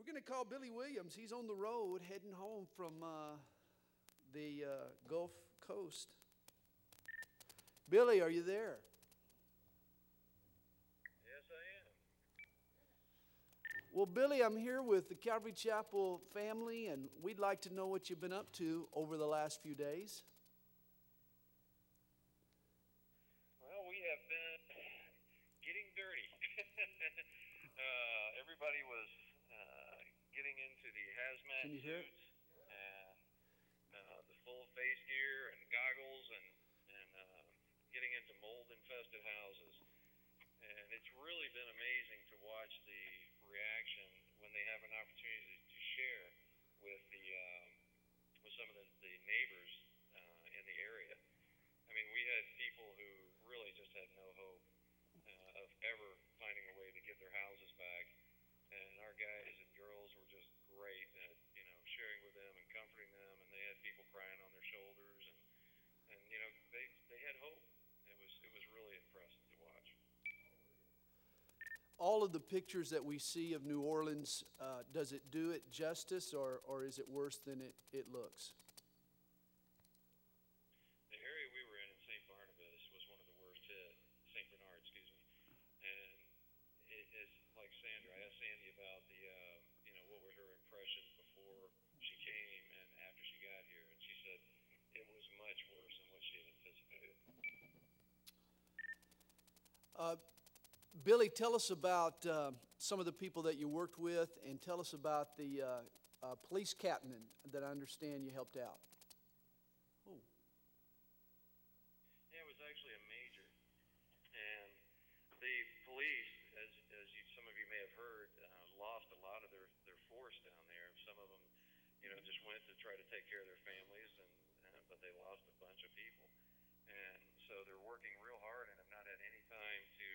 We're going to call Billy Williams. He's on the road heading home from uh, the uh, Gulf Coast. Billy, are you there? Yes, I am. Well, Billy, I'm here with the Calvary Chapel family, and we'd like to know what you've been up to over the last few days. Well, we have been getting dirty. uh, everybody was getting into the hazmat Can you hear it? suits and uh, the full face gear and goggles and and uh, getting into mold infested houses. And it's really been amazing to watch the reaction when they have an opportunity to share with the um, with some of the, the neighbors uh, in the area. I mean, we had people who really just had no hope uh, of ever finding a way to get their houses back, and our guys and girls were just great at you know sharing with them and comforting them, and they had people crying on their shoulders, and and you know they they had hope. It was it was really impressive to watch. All of the pictures that we see of New Orleans, uh, does it do it justice or, or is it worse than it, it looks? The area we were in in St. Barnabas was one of the worst hit, St. Bernard, excuse me. And it is like Sandra. I asked Sandy about the, uh, you know, what were her impressions before she came and after she got here, and she said it was much worse than what she had anticipated. Uh, Billy, tell us about uh, some of the people that you worked with and tell us about the uh, uh, police captain that I understand you helped out. Oh, Yeah, it was actually a major, and the police, as as you, some of you may have heard, uh, lost a lot of their their force down there. Some of them, you know, just went to try to take care of their families, and uh, but they lost a bunch of people, and so they're working real hard and have not had any time to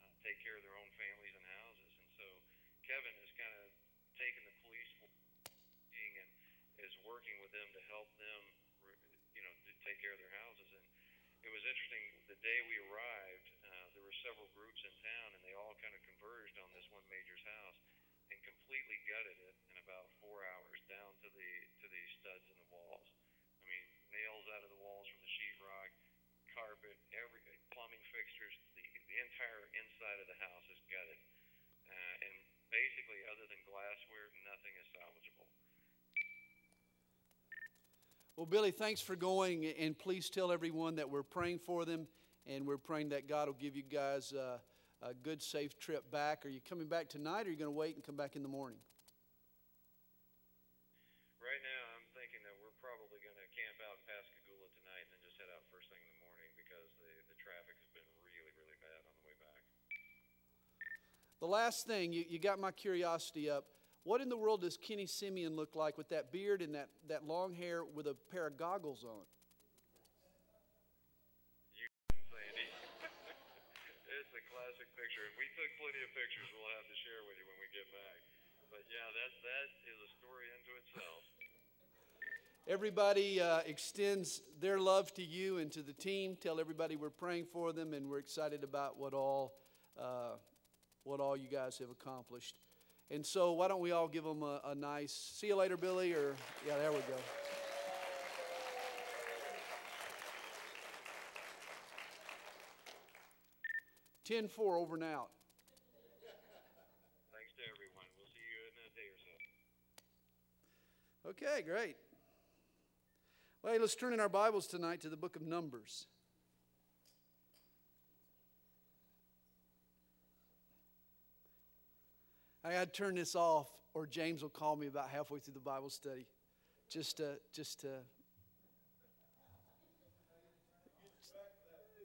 uh, care of their own families and houses. And so Kevin has kind of taken the police and is working with them to help them, you know, take care of their houses. And it was interesting. The day we arrived, uh, there were several groups in town, and they all kind of converged on this one major's house and completely gutted it in about four hours, down to the to the studs in the walls. I mean, nails out of the walls from the sheetrock, carpet, every plumbing fixtures, entire inside of the house is gutted, uh, and basically, other than glassware, nothing is salvageable. Well, Billy, thanks for going, and please tell everyone that we're praying for them, and we're praying that God will give you guys uh, a good, safe trip back. Are you coming back tonight, or are you going to wait and come back in the morning? Right now, I'm thinking that we're probably going to camp out in Pascagoula tonight and then just head out first thing in the morning because the, the traffic has been really, really bad on the way back. The last thing, you, you got my curiosity up. What in the world does Kenny Simeon look like with that beard and that, that long hair with a pair of goggles on? You, Sandy. it's a classic picture. And we took plenty of pictures we'll have to share with you when we get back. But yeah, that, that is a story unto itself. Everybody uh, extends their love to you and to the team. Tell everybody we're praying for them and we're excited about what all, uh, what all you guys have accomplished. And so, why don't we all give them a, a nice see you later, Billy? Or, yeah, there we go. Ten four over and out. Thanks to everyone. We'll see you in a day or so. Okay, great. Well, hey, let's turn in our Bibles tonight to the book of Numbers. I got to turn this off, or James will call me about halfway through the Bible study, just to, just to,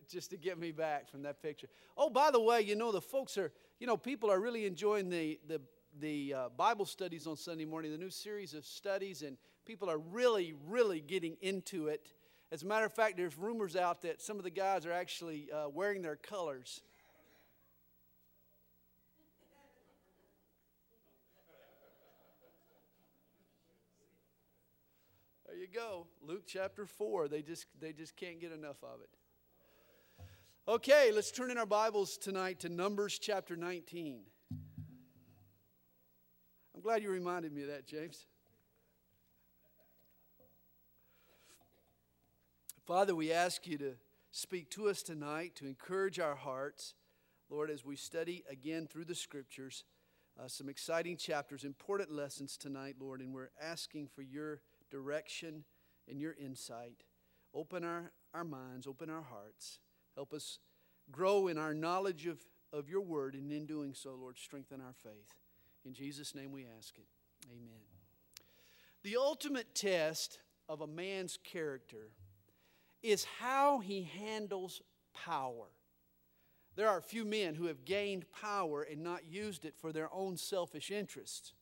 just to get me back from that picture. Oh, by the way, you know the folks are, you know, people are really enjoying the the the uh, Bible studies on Sunday morning, the new series of studies, and people are really, really getting into it. As a matter of fact, there's rumors out that some of the guys are actually uh, wearing their colors. You go. Luke chapter 4. They just, they just can't get enough of it. Okay, let's turn in our Bibles tonight to Numbers chapter 19. I'm glad you reminded me of that, James. Father, we ask you to speak to us tonight to encourage our hearts. Lord, as we study again through the scriptures, uh, some exciting chapters, important lessons tonight, Lord, and we're asking for your direction and your insight. Open our, our minds, open our hearts. Help us grow in our knowledge of, of your word, and in doing so, Lord, strengthen our faith. In Jesus' name we ask it. Amen. The ultimate test of a man's character is how he handles power. There are few men who have gained power and not used it for their own selfish interests.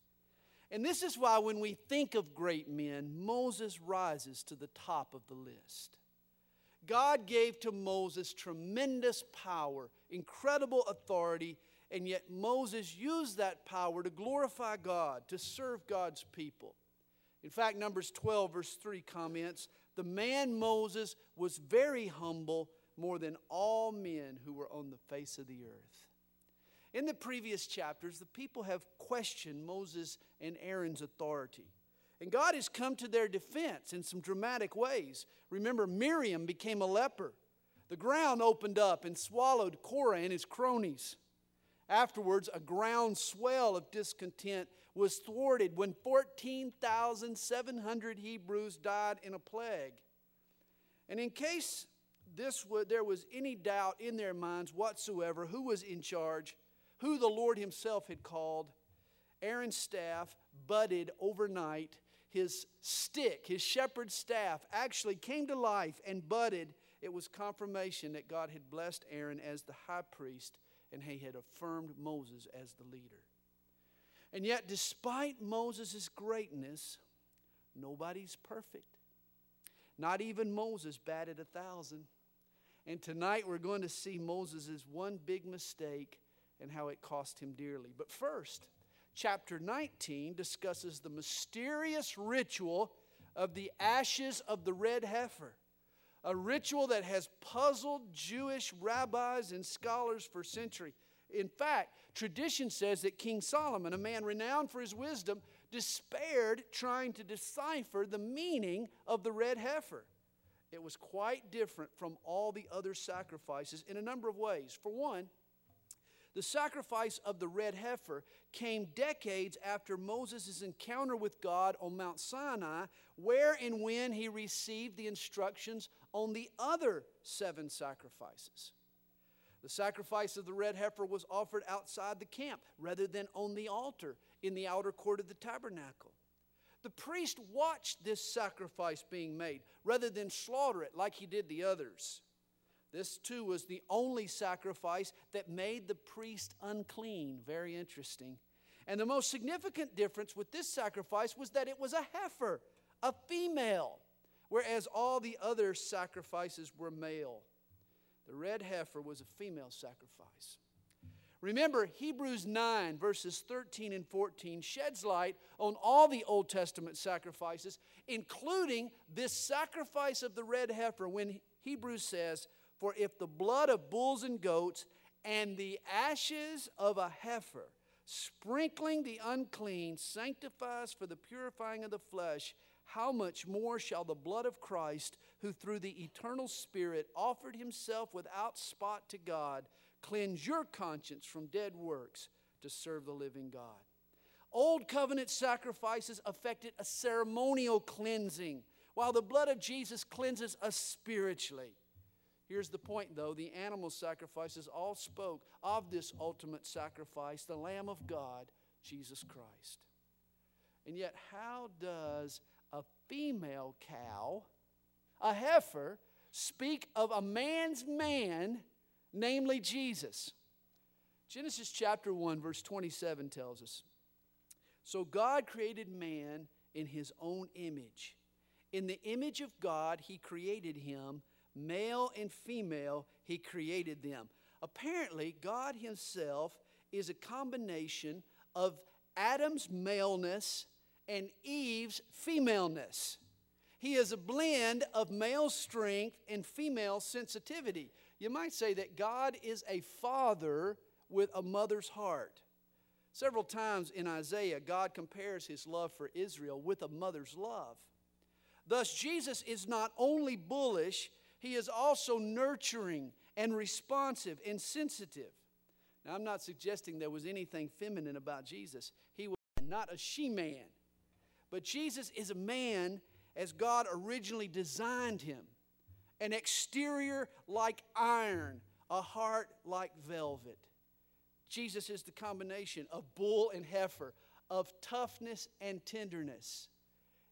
And this is why, when we think of great men, Moses rises to the top of the list. God gave to Moses tremendous power, incredible authority, and yet Moses used that power to glorify God, to serve God's people. In fact, Numbers 12, verse 3 comments The man Moses was very humble, more than all men who were on the face of the earth. In the previous chapters, the people have questioned Moses and Aaron's authority. And God has come to their defense in some dramatic ways. Remember, Miriam became a leper. The ground opened up and swallowed Korah and his cronies. Afterwards, a ground swell of discontent was thwarted when 14,700 Hebrews died in a plague. And in case this there was any doubt in their minds whatsoever who was in charge, who the Lord Himself had called, Aaron's staff budded overnight. His stick, his shepherd's staff, actually came to life and budded. It was confirmation that God had blessed Aaron as the high priest and he had affirmed Moses as the leader. And yet, despite Moses' greatness, nobody's perfect. Not even Moses batted a thousand. And tonight we're going to see Moses' one big mistake and how it cost him dearly. But first, chapter 19 discusses the mysterious ritual of the ashes of the red heifer, a ritual that has puzzled Jewish rabbis and scholars for centuries. In fact, tradition says that King Solomon, a man renowned for his wisdom, despaired trying to decipher the meaning of the red heifer. It was quite different from all the other sacrifices in a number of ways. For one, the sacrifice of the red heifer came decades after Moses' encounter with God on Mount Sinai, where and when he received the instructions on the other seven sacrifices. The sacrifice of the red heifer was offered outside the camp rather than on the altar in the outer court of the tabernacle. The priest watched this sacrifice being made rather than slaughter it like he did the others. This too was the only sacrifice that made the priest unclean. Very interesting. And the most significant difference with this sacrifice was that it was a heifer, a female, whereas all the other sacrifices were male. The red heifer was a female sacrifice. Remember, Hebrews 9, verses 13 and 14 sheds light on all the Old Testament sacrifices, including this sacrifice of the red heifer, when Hebrews says, for if the blood of bulls and goats and the ashes of a heifer, sprinkling the unclean, sanctifies for the purifying of the flesh, how much more shall the blood of Christ, who through the eternal Spirit offered himself without spot to God, cleanse your conscience from dead works to serve the living God? Old covenant sacrifices affected a ceremonial cleansing, while the blood of Jesus cleanses us spiritually. Here's the point, though the animal sacrifices all spoke of this ultimate sacrifice, the Lamb of God, Jesus Christ. And yet, how does a female cow, a heifer, speak of a man's man, namely Jesus? Genesis chapter 1, verse 27 tells us So God created man in his own image. In the image of God, he created him Male and female, He created them. Apparently, God Himself is a combination of Adam's maleness and Eve's femaleness. He is a blend of male strength and female sensitivity. You might say that God is a father with a mother's heart. Several times in Isaiah, God compares his love for Israel with a mother's love. Thus, Jesus is not only bullish, he is also nurturing and responsive and sensitive. Now, I'm not suggesting there was anything feminine about Jesus. He was not a she man. But Jesus is a man as God originally designed him an exterior like iron, a heart like velvet. Jesus is the combination of bull and heifer, of toughness and tenderness.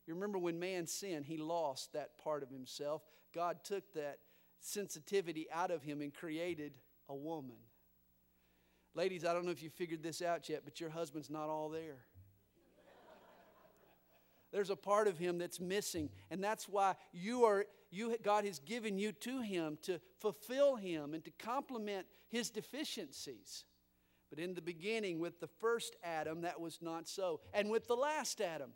You remember when man sinned, he lost that part of himself. God took that sensitivity out of him and created a woman. Ladies, I don't know if you figured this out yet, but your husband's not all there. There's a part of him that's missing, and that's why you are you God has given you to him to fulfill him and to complement his deficiencies. But in the beginning with the first Adam that was not so, and with the last Adam,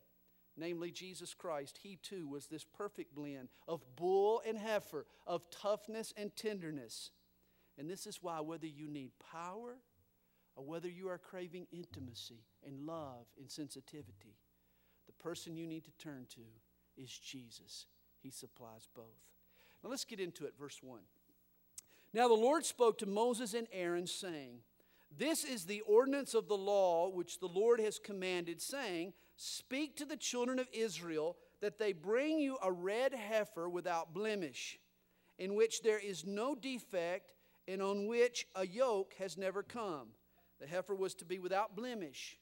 namely Jesus Christ, he too was this perfect blend of bull and heifer, of toughness and tenderness. And this is why whether you need power or whether you are craving intimacy and love and sensitivity, the person you need to turn to is Jesus. He supplies both. Now let's get into it, verse 1. Now the Lord spoke to Moses and Aaron, saying, This is the ordinance of the law which the Lord has commanded, saying, Speak to the children of Israel that they bring you a red heifer without blemish, in which there is no defect, and on which a yoke has never come the heifer was to be without blemish,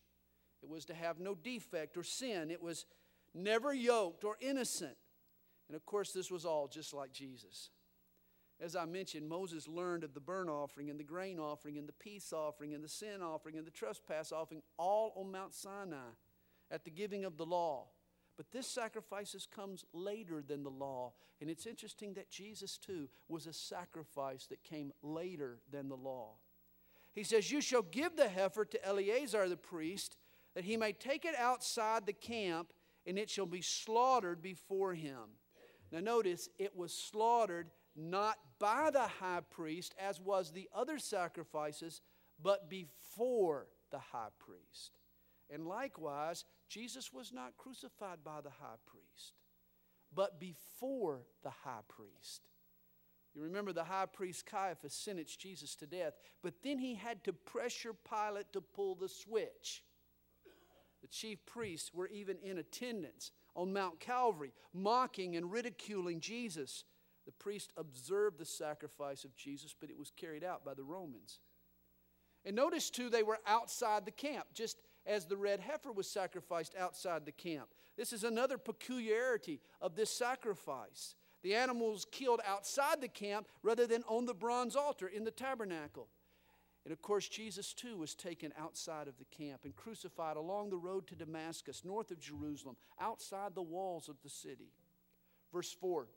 it was to have no defect or sin, it was never yoked or innocent. And of course, this was all just like Jesus. As I mentioned, Moses learned of the burnt offering and the grain offering and the peace offering and the sin offering and the trespass offering all on Mount Sinai at the giving of the law. But this sacrifice comes later than the law. And it's interesting that Jesus, too, was a sacrifice that came later than the law. He says, You shall give the heifer to Eleazar the priest, that he may take it outside the camp, and it shall be slaughtered before him. Now, notice, it was slaughtered not by the high priest, as was the other sacrifices, but before the high priest. And likewise, Jesus was not crucified by the high priest, but before the high priest. You remember the high priest Caiaphas sentenced Jesus to death, but then he had to pressure Pilate to pull the switch. The chief priests were even in attendance on Mount Calvary, mocking and ridiculing Jesus. The priest observed the sacrifice of Jesus, but it was carried out by the Romans. And notice, too, they were outside the camp, just as the red heifer was sacrificed outside the camp. This is another peculiarity of this sacrifice. The animal was killed outside the camp rather than on the bronze altar in the tabernacle. And of course, Jesus too was taken outside of the camp and crucified along the road to Damascus, north of Jerusalem, outside the walls of the city. Verse 4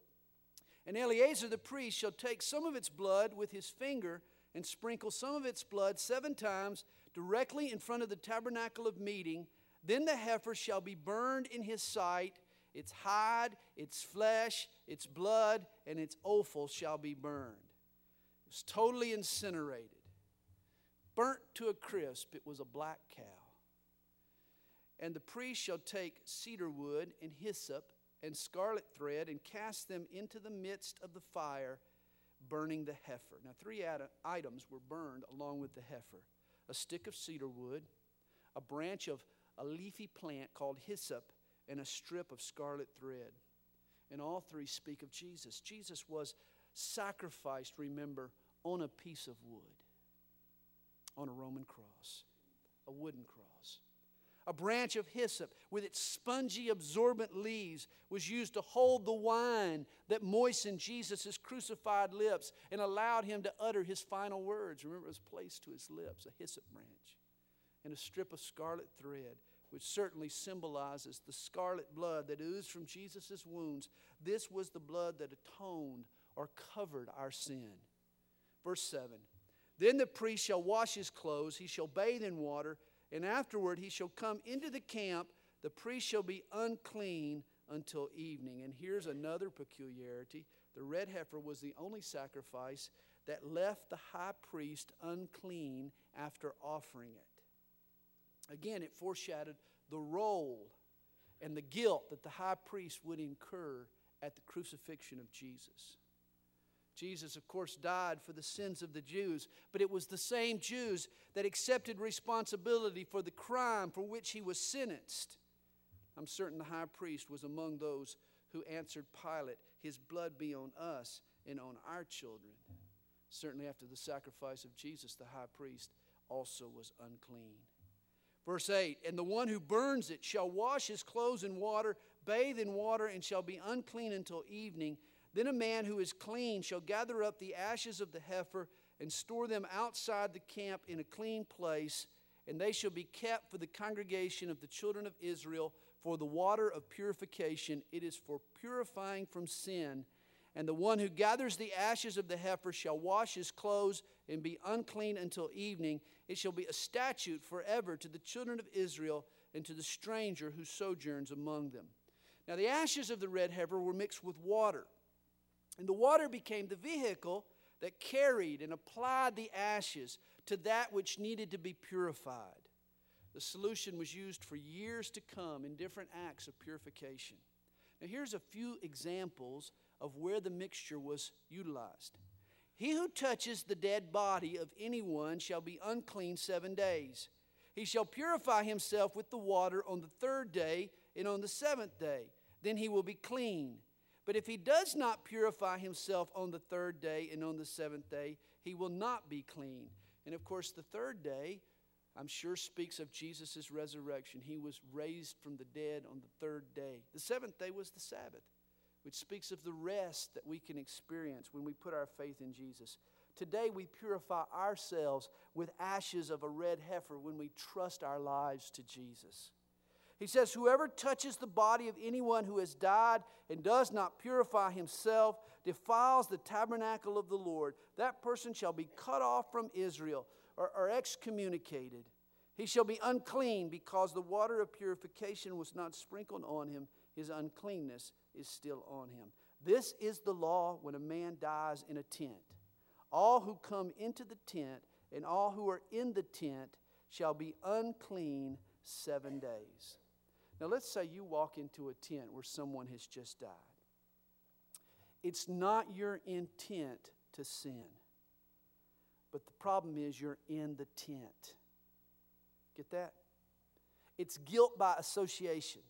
And Eleazar the priest shall take some of its blood with his finger and sprinkle some of its blood seven times directly in front of the tabernacle of meeting. Then the heifer shall be burned in his sight its hide, its flesh, its blood, and its offal shall be burned. It was totally incinerated. Burnt to a crisp, it was a black cow. And the priest shall take cedar wood and hyssop and scarlet thread and cast them into the midst of the fire, burning the heifer. Now, three items were burned along with the heifer a stick of cedar wood, a branch of a leafy plant called hyssop, and a strip of scarlet thread. And all three speak of Jesus. Jesus was sacrificed, remember, on a piece of wood, on a Roman cross, a wooden cross. A branch of hyssop with its spongy, absorbent leaves was used to hold the wine that moistened Jesus' crucified lips and allowed him to utter his final words. Remember, it was placed to his lips, a hyssop branch, and a strip of scarlet thread which certainly symbolizes the scarlet blood that oozed from Jesus' wounds. This was the blood that atoned or covered our sin. Verse 7 Then the priest shall wash his clothes, he shall bathe in water, and afterward he shall come into the camp. The priest shall be unclean until evening. And here's another peculiarity the red heifer was the only sacrifice that left the high priest unclean after offering it. Again, it foreshadowed the role and the guilt that the high priest would incur at the crucifixion of Jesus. Jesus, of course, died for the sins of the Jews, but it was the same Jews that accepted responsibility for the crime for which he was sentenced. I'm certain the high priest was among those who answered Pilate, His blood be on us and on our children. Certainly, after the sacrifice of Jesus, the high priest also was unclean. Verse 8 And the one who burns it shall wash his clothes in water, bathe in water, and shall be unclean until evening. Then a man who is clean shall gather up the ashes of the heifer and store them outside the camp in a clean place, and they shall be kept for the congregation of the children of Israel for the water of purification. It is for purifying from sin. And the one who gathers the ashes of the heifer shall wash his clothes and be unclean until evening. It shall be a statute forever to the children of Israel and to the stranger who sojourns among them. Now, the ashes of the red heifer were mixed with water and the water became the vehicle that carried and applied the ashes to that which needed to be purified. The solution was used for years to come in different acts of purification. Now, here's a few examples of where the mixture was utilized. He who touches the dead body of anyone shall be unclean seven days. He shall purify himself with the water on the third day and on the seventh day. Then he will be clean. But if he does not purify himself on the third day and on the seventh day, he will not be clean. And of course, the third day, I'm sure, speaks of Jesus' resurrection. He was raised from the dead on the third day. The seventh day was the Sabbath, which speaks of the rest that we can experience when we put our faith in Jesus. Today, we purify ourselves with ashes of a red heifer when we trust our lives to Jesus. He says, Whoever touches the body of anyone who has died and does not purify himself defiles the tabernacle of the Lord. That person shall be cut off from Israel or, or excommunicated. He shall be unclean because the water of purification was not sprinkled on him. His uncleanness is still on him. This is the law when a man dies in a tent. All who come into the tent and all who are in the tent shall be unclean seven days. Now, let's say you walk into a tent where someone has just died. It's not your intent to sin, but the problem is you're in the tent. Get that? It's guilt by association.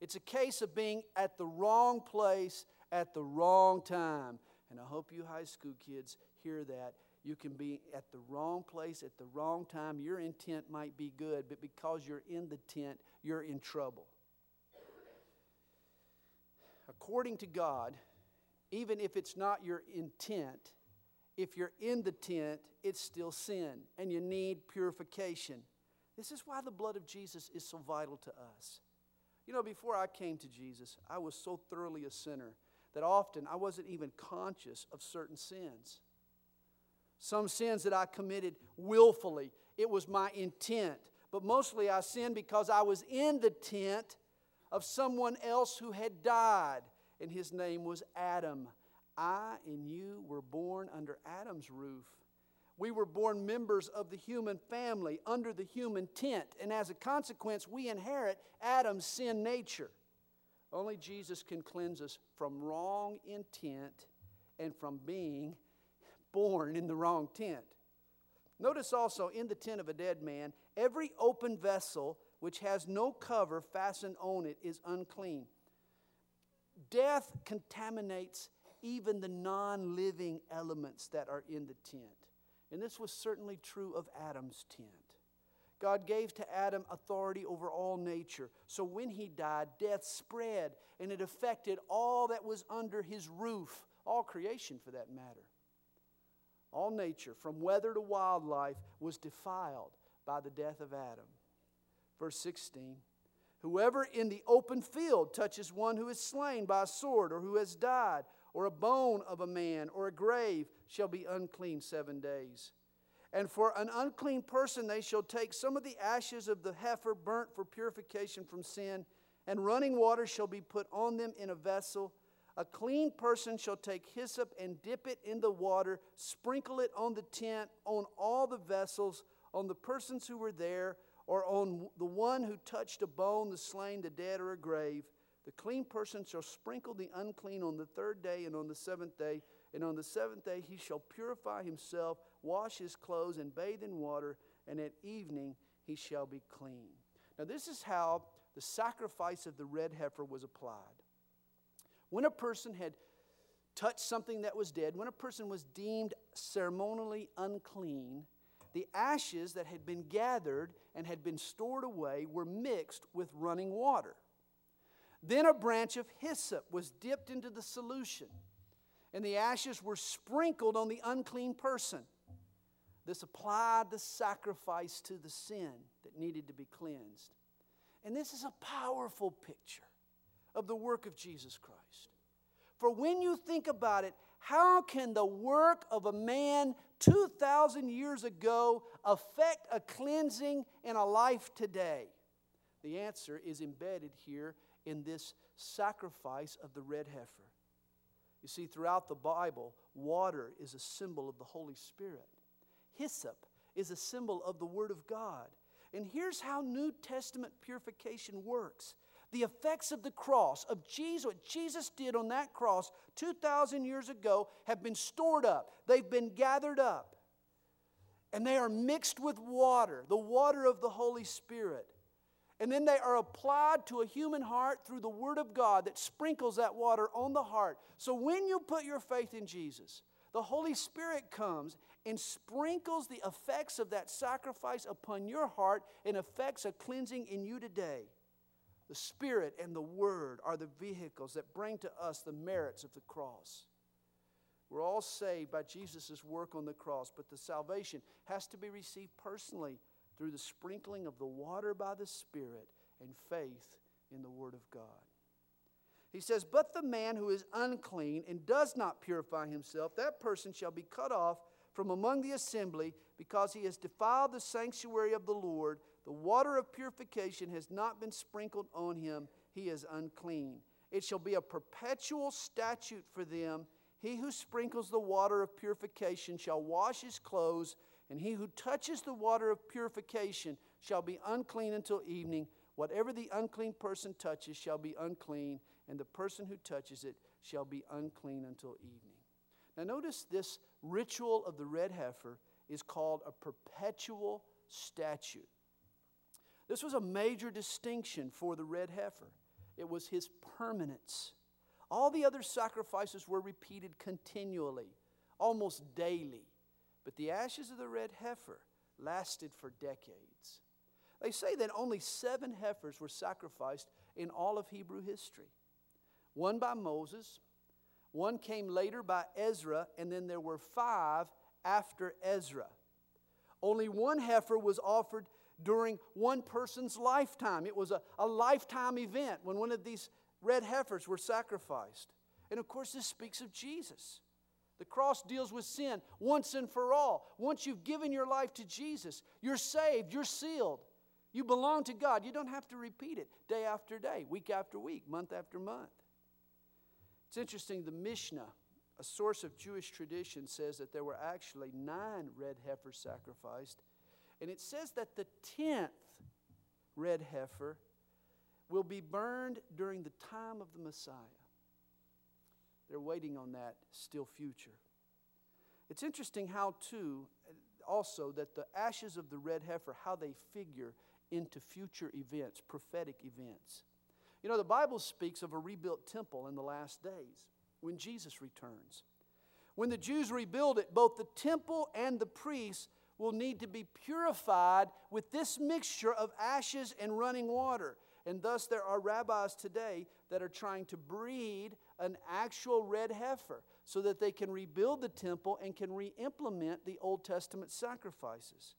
It's a case of being at the wrong place at the wrong time. And I hope you high school kids hear that. You can be at the wrong place at the wrong time. Your intent might be good, but because you're in the tent, you're in trouble. According to God, even if it's not your intent, if you're in the tent, it's still sin, and you need purification. This is why the blood of Jesus is so vital to us. You know, before I came to Jesus, I was so thoroughly a sinner that often I wasn't even conscious of certain sins. Some sins that I committed willfully, it was my intent. But mostly I sinned because I was in the tent of someone else who had died, and his name was Adam. I and you were born under Adam's roof. We were born members of the human family under the human tent, and as a consequence, we inherit Adam's sin nature. Only Jesus can cleanse us from wrong intent and from being born in the wrong tent. Notice also in the tent of a dead man, every open vessel which has no cover fastened on it is unclean. Death contaminates even the non living elements that are in the tent. And this was certainly true of Adam's tent. God gave to Adam authority over all nature. So when he died, death spread and it affected all that was under his roof, all creation for that matter. All nature, from weather to wildlife, was defiled by the death of Adam. Verse 16 Whoever in the open field touches one who is slain by a sword or who has died, or a bone of a man or a grave, shall be unclean seven days. And for an unclean person, they shall take some of the ashes of the heifer burnt for purification from sin, and running water shall be put on them in a vessel a clean person shall take hyssop and dip it in the water, sprinkle it on the tent, on all the vessels, on the persons who were there, or on the one who touched a bone, the slain, the dead, or a grave, the clean person shall sprinkle the unclean on the third day and on the seventh day. And on the seventh day he shall purify himself, wash his clothes, and bathe in water, and at evening he shall be clean. Now, this is how the sacrifice of the red heifer was applied. When a person had touched something that was dead, when a person was deemed ceremonially unclean, the ashes that had been gathered and had been stored away were mixed with running water. Then a branch of hyssop was dipped into the solution, and the ashes were sprinkled on the unclean person. This applied the sacrifice to the sin that needed to be cleansed. And this is a powerful picture of the work of Jesus Christ. For when you think about it, how can the work of a man 2,000 years ago affect a cleansing in a life today? The answer is embedded here in this sacrifice of the red heifer. You see, throughout the Bible, water is a symbol of the Holy Spirit, hyssop is a symbol of the Word of God. And here's how New Testament purification works the effects of the cross, of Jesus, what Jesus did on that cross 2,000 years ago, have been stored up. They've been gathered up. And they are mixed with water, the water of the Holy Spirit. And then they are applied to a human heart through the Word of God that sprinkles that water on the heart. So when you put your faith in Jesus, the Holy Spirit comes and sprinkles the effects of that sacrifice upon your heart and effects a cleansing in you today. The Spirit and the Word are the vehicles that bring to us the merits of the cross. We're all saved by Jesus' work on the cross, but the salvation has to be received personally through the sprinkling of the water by the Spirit and faith in the Word of God. He says, But the man who is unclean and does not purify himself, that person shall be cut off from among the assembly because he has defiled the sanctuary of the Lord the water of purification has not been sprinkled on him, he is unclean. It shall be a perpetual statute for them. He who sprinkles the water of purification shall wash his clothes, and he who touches the water of purification shall be unclean until evening. Whatever the unclean person touches shall be unclean, and the person who touches it shall be unclean until evening. Now, notice this ritual of the red heifer is called a perpetual statute. This was a major distinction for the red heifer. It was his permanence. All the other sacrifices were repeated continually, almost daily. But the ashes of the red heifer lasted for decades. They say that only seven heifers were sacrificed in all of Hebrew history one by Moses, one came later by Ezra, and then there were five after Ezra. Only one heifer was offered during one person's lifetime. It was a, a lifetime event when one of these red heifers were sacrificed. And of course, this speaks of Jesus. The cross deals with sin once and for all. Once you've given your life to Jesus, you're saved, you're sealed. You belong to God. You don't have to repeat it day after day, week after week, month after month. It's interesting, the Mishnah, a source of Jewish tradition, says that there were actually nine red heifers sacrificed and it says that the tenth red heifer will be burned during the time of the Messiah. They're waiting on that still future. It's interesting how, too, also, that the ashes of the red heifer, how they figure into future events, prophetic events. You know, the Bible speaks of a rebuilt temple in the last days when Jesus returns. When the Jews rebuild it, both the temple and the priests will need to be purified with this mixture of ashes and running water. And thus, there are rabbis today that are trying to breed an actual red heifer so that they can rebuild the temple and can re implement the Old Testament sacrifices.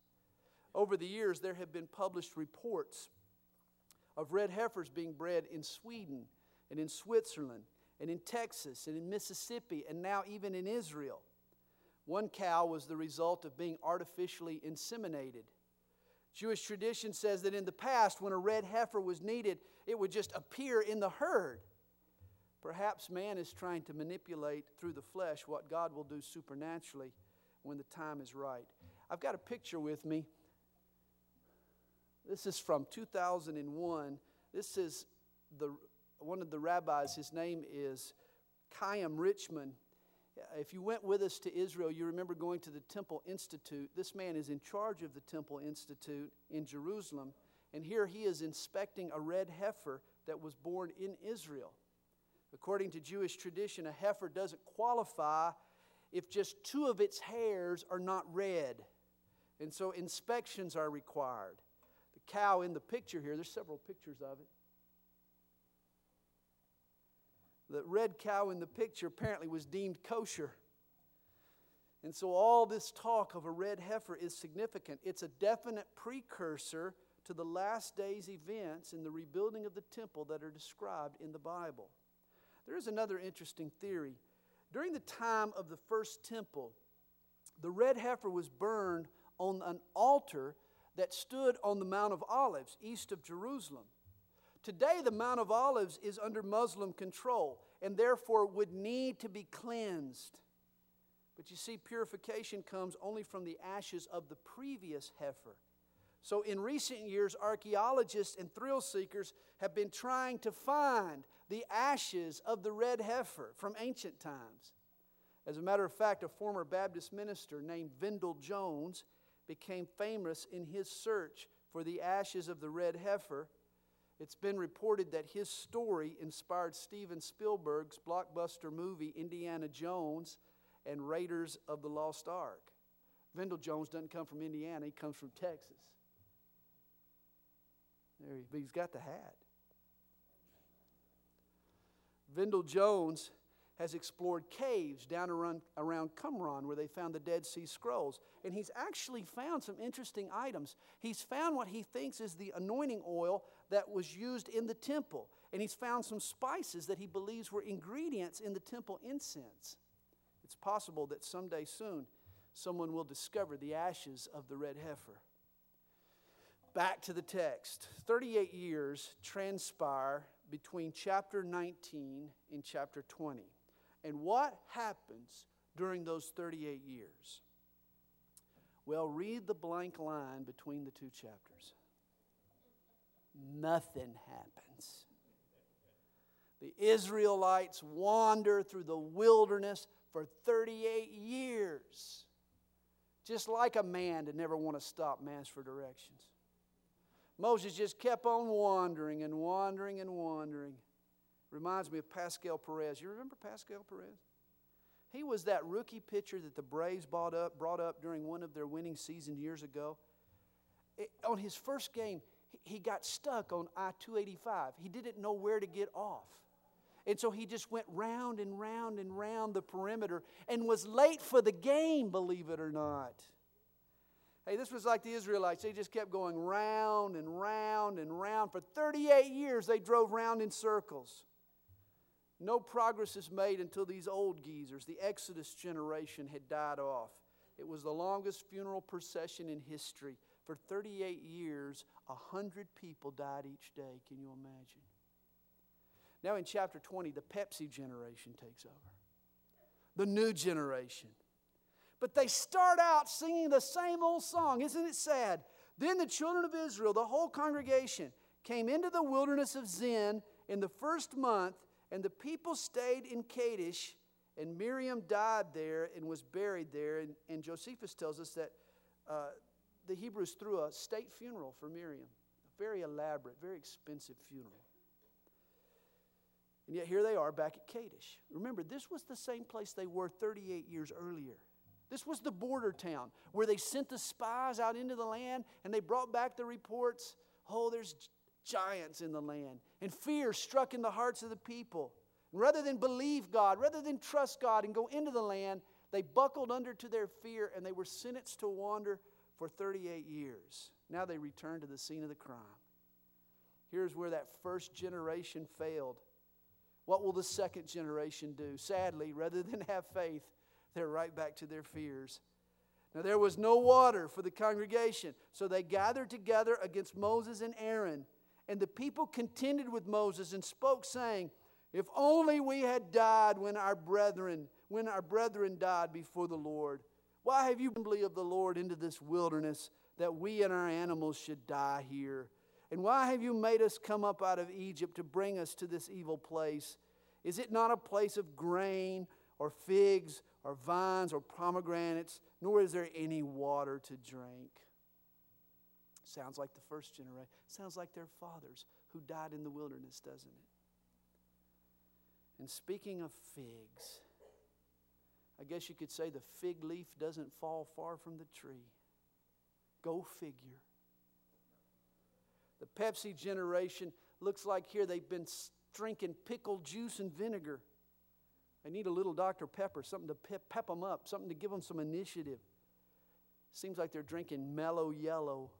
Over the years, there have been published reports of red heifers being bred in Sweden and in Switzerland and in Texas and in Mississippi and now even in Israel. One cow was the result of being artificially inseminated. Jewish tradition says that in the past, when a red heifer was needed, it would just appear in the herd. Perhaps man is trying to manipulate through the flesh what God will do supernaturally when the time is right. I've got a picture with me This is from 2001. This is the, one of the rabbis. His name is Chaim Richman. If you went with us to Israel, you remember going to the Temple Institute. This man is in charge of the Temple Institute in Jerusalem. And here he is inspecting a red heifer that was born in Israel. According to Jewish tradition, a heifer doesn't qualify if just two of its hairs are not red. And so inspections are required. The cow in the picture here, there's several pictures of it. The red cow in the picture apparently was deemed kosher. And so all this talk of a red heifer is significant. It's a definite precursor to the last days events in the rebuilding of the temple that are described in the Bible. There is another interesting theory. During the time of the first temple, the red heifer was burned on an altar that stood on the Mount of Olives east of Jerusalem. Today, the Mount of Olives is under Muslim control and therefore would need to be cleansed. But you see, purification comes only from the ashes of the previous heifer. So, in recent years, archaeologists and thrill seekers have been trying to find the ashes of the red heifer from ancient times. As a matter of fact, a former Baptist minister named Vendyl Jones became famous in his search for the ashes of the red heifer. It's been reported that his story inspired Steven Spielberg's blockbuster movie Indiana Jones and Raiders of the Lost Ark. Vendyl Jones doesn't come from Indiana, he comes from Texas. There he, but he's got the hat. Vendyl Jones has explored caves down around, around Qumran where they found the Dead Sea Scrolls. And he's actually found some interesting items. He's found what he thinks is the anointing oil that was used in the temple. And he's found some spices that he believes were ingredients in the temple incense. It's possible that someday soon someone will discover the ashes of the red heifer. Back to the text 38 years transpire between chapter 19 and chapter 20. And what happens during those 38 years? Well, read the blank line between the two chapters. Nothing happens. The Israelites wander through the wilderness for 38 years, just like a man to never want to stop and ask for directions. Moses just kept on wandering and wandering and wandering. Reminds me of Pascual Perez. You remember Pascual Perez? He was that rookie pitcher that the Braves brought up, brought up during one of their winning seasons years ago. It, on his first game, he got stuck on I 285. He didn't know where to get off. And so he just went round and round and round the perimeter and was late for the game, believe it or not. Hey, this was like the Israelites. They just kept going round and round and round. For 38 years, they drove round in circles. No progress is made until these old geezers, the Exodus generation, had died off. It was the longest funeral procession in history. For 38 years, 100 people died each day. Can you imagine? Now, in chapter 20, the Pepsi generation takes over, the new generation. But they start out singing the same old song. Isn't it sad? Then the children of Israel, the whole congregation, came into the wilderness of Zin in the first month and the people stayed in Kadesh, and Miriam died there and was buried there. And, and Josephus tells us that uh, the Hebrews threw a state funeral for Miriam, a very elaborate, very expensive funeral. And yet here they are back at Kadesh. Remember, this was the same place they were 38 years earlier. This was the border town where they sent the spies out into the land and they brought back the reports. Oh, there's giants in the land. And fear struck in the hearts of the people. And rather than believe God, rather than trust God and go into the land, they buckled under to their fear and they were sentenced to wander for 38 years. Now they return to the scene of the crime. Here's where that first generation failed. What will the second generation do? Sadly, rather than have faith, they're right back to their fears. Now there was no water for the congregation, so they gathered together against Moses and Aaron and the people contended with Moses and spoke, saying, If only we had died when our brethren, when our brethren died before the Lord. Why have you assembly of the Lord into this wilderness that we and our animals should die here? And why have you made us come up out of Egypt to bring us to this evil place? Is it not a place of grain or figs or vines or pomegranates, nor is there any water to drink? Sounds like the first generation. Sounds like their fathers who died in the wilderness, doesn't it? And speaking of figs, I guess you could say the fig leaf doesn't fall far from the tree. Go figure. The Pepsi generation looks like here they've been drinking pickled juice and vinegar. They need a little Dr. Pepper, something to pep, pep them up, something to give them some initiative. Seems like they're drinking mellow yellow.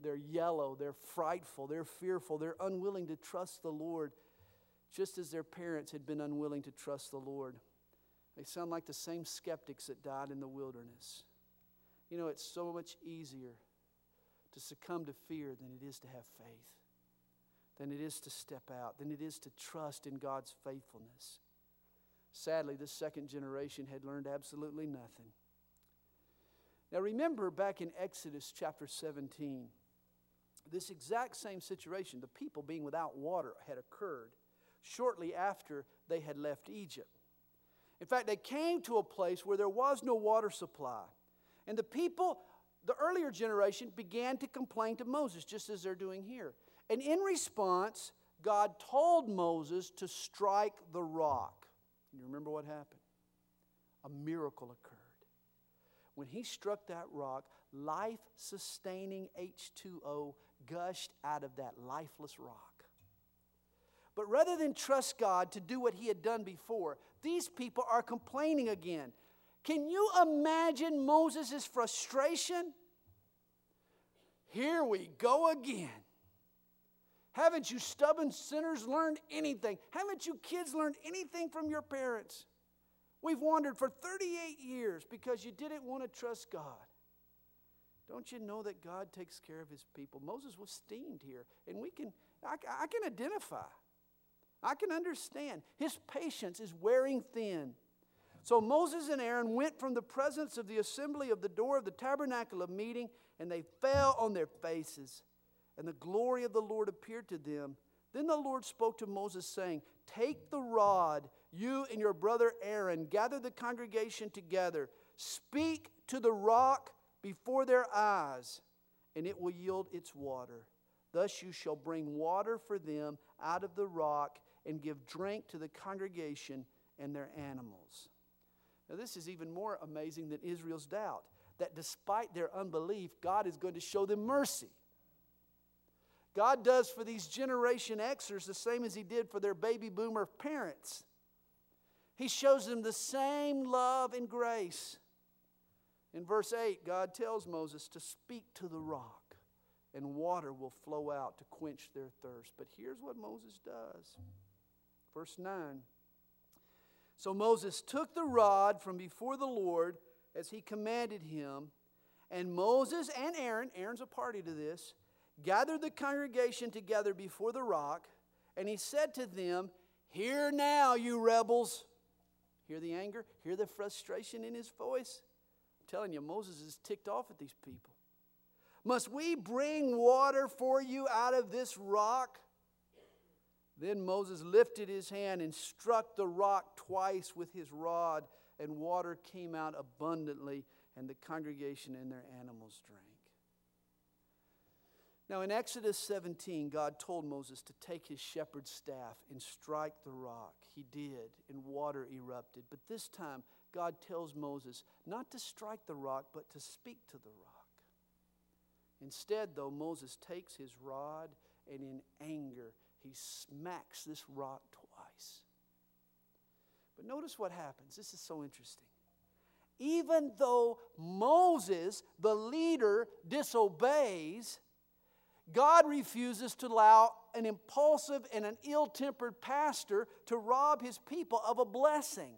They're yellow, they're frightful, they're fearful, they're unwilling to trust the Lord, just as their parents had been unwilling to trust the Lord. They sound like the same skeptics that died in the wilderness. You know, it's so much easier to succumb to fear than it is to have faith, than it is to step out, than it is to trust in God's faithfulness. Sadly, this second generation had learned absolutely nothing. Now, remember back in Exodus chapter 17, this exact same situation, the people being without water, had occurred shortly after they had left Egypt. In fact, they came to a place where there was no water supply. And the people the earlier generation began to complain to Moses, just as they're doing here. And in response, God told Moses to strike the rock. You remember what happened? A miracle occurred. When he struck that rock, life sustaining H2O gushed out of that lifeless rock. But rather than trust God to do what he had done before, these people are complaining again. Can you imagine Moses' frustration? Here we go again. Haven't you stubborn sinners learned anything? Haven't you kids learned anything from your parents? We've wandered for 38 years because you didn't want to trust God. Don't you know that God takes care of his people? Moses was steamed here, and we can, I, I can identify. I can understand. His patience is wearing thin. So Moses and Aaron went from the presence of the assembly of the door of the tabernacle of meeting, and they fell on their faces. And the glory of the Lord appeared to them. Then the Lord spoke to Moses, saying, Take the rod, you and your brother Aaron, gather the congregation together, speak to the rock before their eyes, and it will yield its water. Thus you shall bring water for them out of the rock and give drink to the congregation and their animals. Now, this is even more amazing than Israel's doubt that despite their unbelief, God is going to show them mercy. God does for these Generation Xers the same as He did for their baby boomer parents. He shows them the same love and grace. In verse 8, God tells Moses to speak to the rock, and water will flow out to quench their thirst. But here's what Moses does. Verse 9 so Moses took the rod from before the Lord as he commanded him, and Moses and Aaron, Aaron's a party to this, gathered the congregation together before the rock, and he said to them, Hear now, you rebels. Hear the anger? Hear the frustration in his voice? I'm telling you, Moses is ticked off at these people. Must we bring water for you out of this rock? Then Moses lifted his hand and struck the rock twice with his rod, and water came out abundantly, and the congregation and their animals drank. Now, in Exodus 17, God told Moses to take his shepherd's staff and strike the rock. He did, and water erupted. But this time, God tells Moses not to strike the rock, but to speak to the rock. Instead, though, Moses takes his rod and in anger, he smacks this rock twice. But notice what happens. This is so interesting. Even though Moses, the leader, disobeys, God refuses to allow an impulsive and an ill tempered pastor to rob his people of a blessing.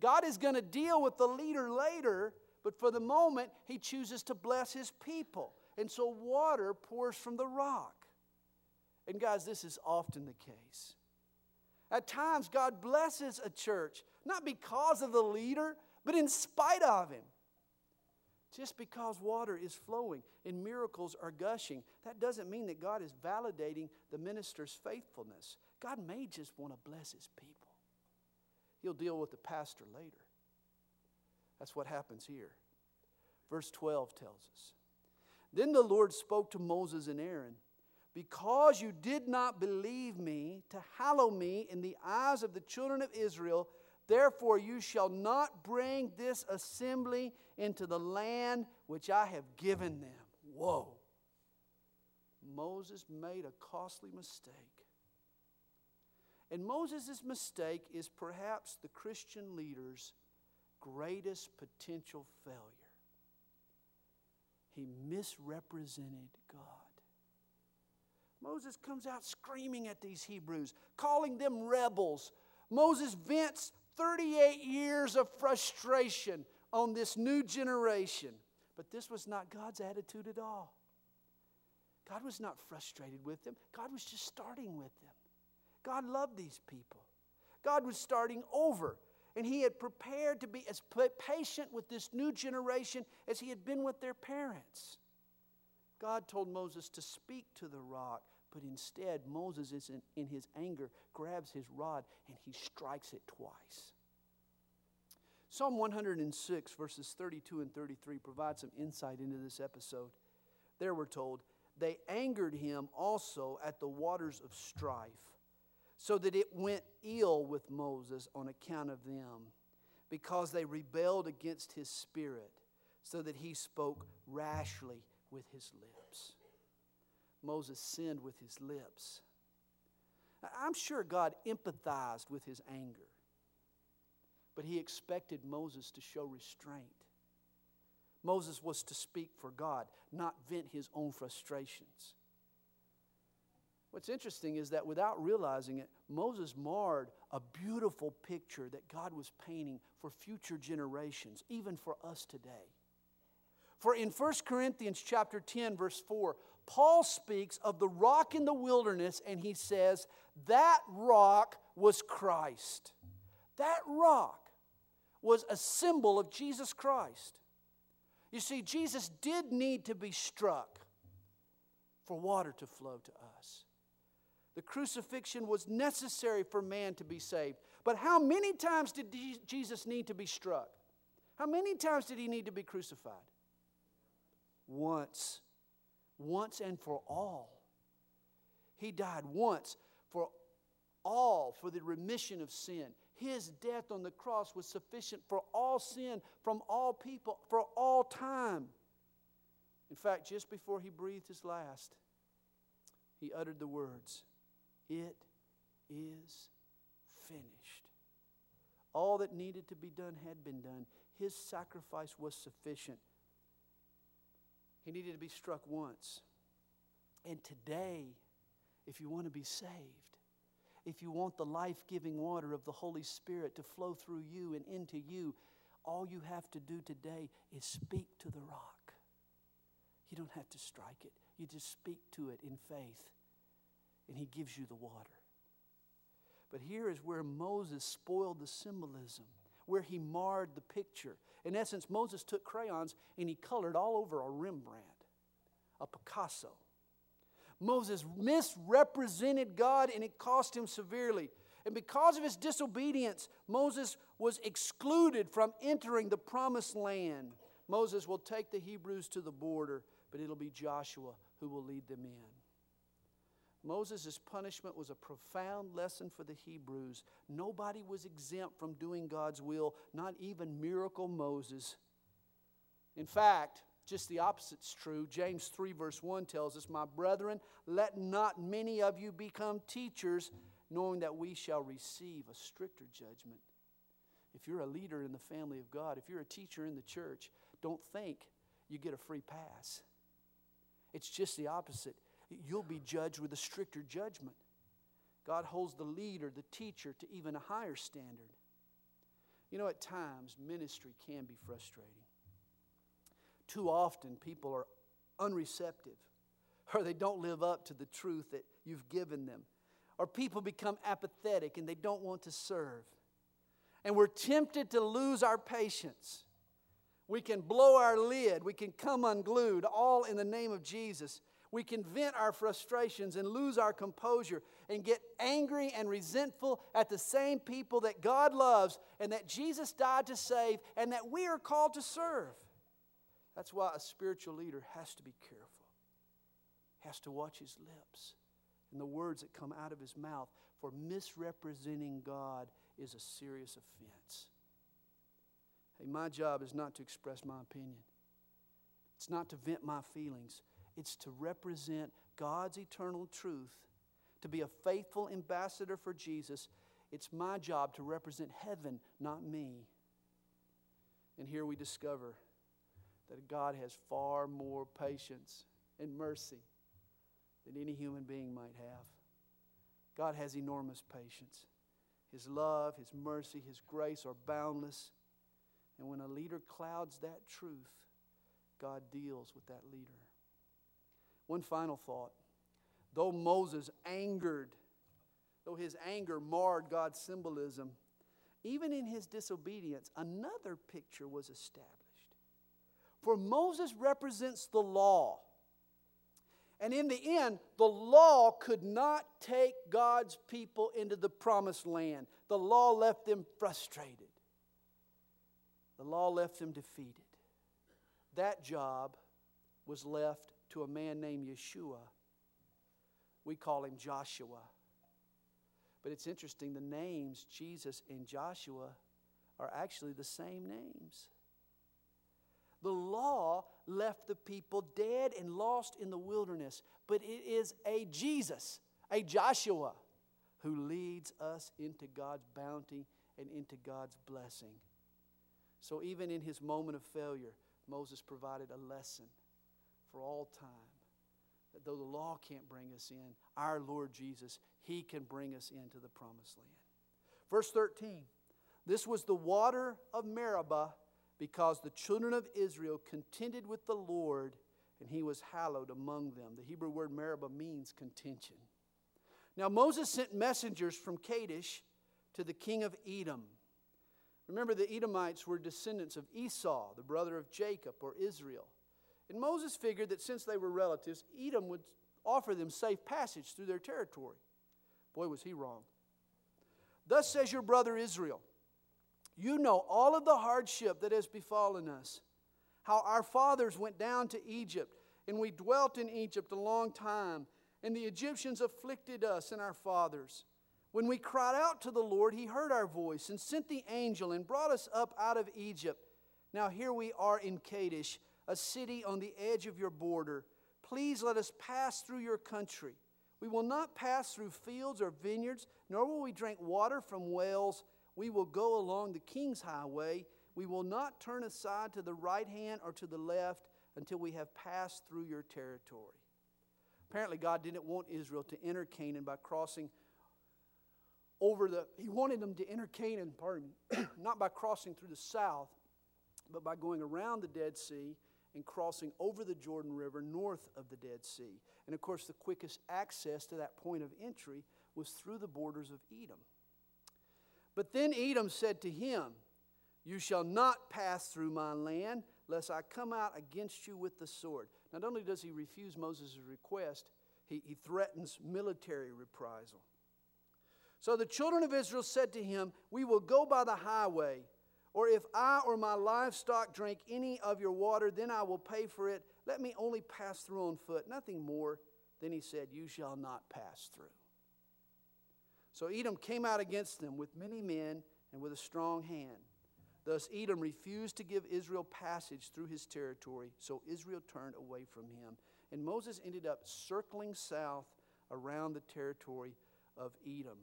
God is going to deal with the leader later, but for the moment, he chooses to bless his people. And so water pours from the rock. And guys, this is often the case. At times, God blesses a church, not because of the leader, but in spite of him. Just because water is flowing and miracles are gushing, that doesn't mean that God is validating the minister's faithfulness. God may just want to bless his people. He'll deal with the pastor later. That's what happens here. Verse 12 tells us Then the Lord spoke to Moses and Aaron Because you did not believe me to hallow me in the eyes of the children of Israel, Therefore, you shall not bring this assembly into the land which I have given them. Whoa. Moses made a costly mistake. And Moses' mistake is perhaps the Christian leader's greatest potential failure. He misrepresented God. Moses comes out screaming at these Hebrews, calling them rebels. Moses vents 38 years of frustration on this new generation. But this was not God's attitude at all. God was not frustrated with them, God was just starting with them. God loved these people. God was starting over. And he had prepared to be as patient with this new generation as he had been with their parents. God told Moses to speak to the rock, but instead, Moses, is in, in his anger, grabs his rod and he strikes it twice. Psalm 106, verses 32 and 33, provide some insight into this episode. There we're told, they angered him also at the waters of strife, so that it went ill with Moses on account of them, because they rebelled against his spirit, so that he spoke rashly with his lips. Moses sinned with his lips. I'm sure God empathized with his anger, but he expected Moses to show restraint. Moses was to speak for God, not vent his own frustrations. What's interesting is that without realizing it, Moses marred a beautiful picture that God was painting for future generations, even for us today. For in 1 Corinthians chapter 10 verse 4, Paul speaks of the rock in the wilderness and he says, That rock was Christ. That rock was a symbol of Jesus Christ. You see, Jesus did need to be struck for water to flow to us. The crucifixion was necessary for man to be saved. But how many times did Jesus need to be struck? How many times did he need to be crucified? Once once and for all. He died once for all for the remission of sin. His death on the cross was sufficient for all sin from all people for all time. In fact, just before he breathed his last, he uttered the words, It is finished. All that needed to be done had been done. His sacrifice was sufficient. He needed to be struck once. And today, if you want to be saved, if you want the life giving water of the Holy Spirit to flow through you and into you, all you have to do today is speak to the rock. You don't have to strike it, you just speak to it in faith, and He gives you the water. But here is where Moses spoiled the symbolism where he marred the picture. In essence, Moses took crayons and he colored all over a Rembrandt, a Picasso. Moses misrepresented God and it cost him severely. And because of his disobedience, Moses was excluded from entering the promised land. Moses will take the Hebrews to the border, but it'll be Joshua who will lead them in. Moses' punishment was a profound lesson for the Hebrews. Nobody was exempt from doing God's will, not even miracle Moses. In fact, just the opposite's true. James 3, verse 1 tells us, My brethren, let not many of you become teachers, knowing that we shall receive a stricter judgment. If you're a leader in the family of God, if you're a teacher in the church, don't think you get a free pass. It's just the opposite you'll be judged with a stricter judgment. God holds the leader, the teacher, to even a higher standard. You know, at times, ministry can be frustrating. Too often, people are unreceptive, or they don't live up to the truth that you've given them, or people become apathetic and they don't want to serve. And we're tempted to lose our patience. We can blow our lid. We can come unglued, all in the name of Jesus. We can vent our frustrations and lose our composure and get angry and resentful at the same people that God loves and that Jesus died to save and that we are called to serve. That's why a spiritual leader has to be careful, has to watch his lips and the words that come out of his mouth, for misrepresenting God is a serious offense. Hey, my job is not to express my opinion, it's not to vent my feelings, it's to represent God's eternal truth, to be a faithful ambassador for Jesus. It's my job to represent heaven, not me. And here we discover that God has far more patience and mercy than any human being might have. God has enormous patience. His love, His mercy, His grace are boundless. And when a leader clouds that truth, God deals with that leader. One final thought. Though Moses angered, though his anger marred God's symbolism, even in his disobedience, another picture was established. For Moses represents the law. And in the end, the law could not take God's people into the promised land. The law left them frustrated, the law left them defeated. That job was left to a man named Yeshua. We call him Joshua. But it's interesting, the names Jesus and Joshua are actually the same names. The law left the people dead and lost in the wilderness, but it is a Jesus, a Joshua, who leads us into God's bounty and into God's blessing. So even in his moment of failure, Moses provided a lesson for all time that though the law can't bring us in, our Lord Jesus, he can bring us into the promised land. Verse 13 This was the water of Meribah because the children of Israel contended with the Lord, and he was hallowed among them. The Hebrew word Meribah means contention. Now, Moses sent messengers from Kadesh to the king of Edom. Remember, the Edomites were descendants of Esau, the brother of Jacob or Israel. And Moses figured that since they were relatives, Edom would offer them safe passage through their territory. Boy, was he wrong. Thus says your brother Israel you know all of the hardship that has befallen us, how our fathers went down to Egypt, and we dwelt in Egypt a long time, and the Egyptians afflicted us and our fathers. When we cried out to the Lord, He heard our voice and sent the angel and brought us up out of Egypt. Now here we are in Kadesh, a city on the edge of your border. Please let us pass through your country. We will not pass through fields or vineyards, nor will we drink water from wells we will go along the king's highway. We will not turn aside to the right hand or to the left until we have passed through your territory. Apparently, God didn't want Israel to enter Canaan by crossing over the, He wanted them to enter Canaan, pardon me, not by crossing through the south, but by going around the Dead Sea and crossing over the Jordan River north of the Dead Sea. And of course, the quickest access to that point of entry was through the borders of Edom. But then Edom said to him, You shall not pass through my land, lest I come out against you with the sword. Not only does he refuse Moses' request, he, he threatens military reprisal. So the children of Israel said to him, We will go by the highway, or if I or my livestock drink any of your water, then I will pay for it. Let me only pass through on foot, nothing more. Then he said, You shall not pass through. So Edom came out against them with many men and with a strong hand. Thus, Edom refused to give Israel passage through his territory, so Israel turned away from him. And Moses ended up circling south around the territory of Edom.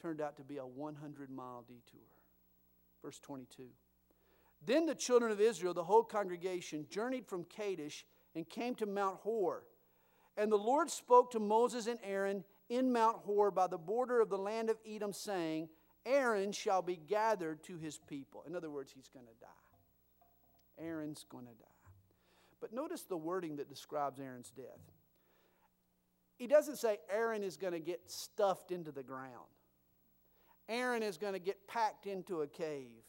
Turned out to be a 100 mile detour. Verse 22. Then the children of Israel, the whole congregation, journeyed from Kadesh and came to Mount Hor. And the Lord spoke to Moses and Aaron in Mount Hor by the border of the land of Edom, saying, Aaron shall be gathered to his people. In other words, he's going to die. Aaron's going to die. But notice the wording that describes Aaron's death. He doesn't say Aaron is going to get stuffed into the ground. Aaron is going to get packed into a cave.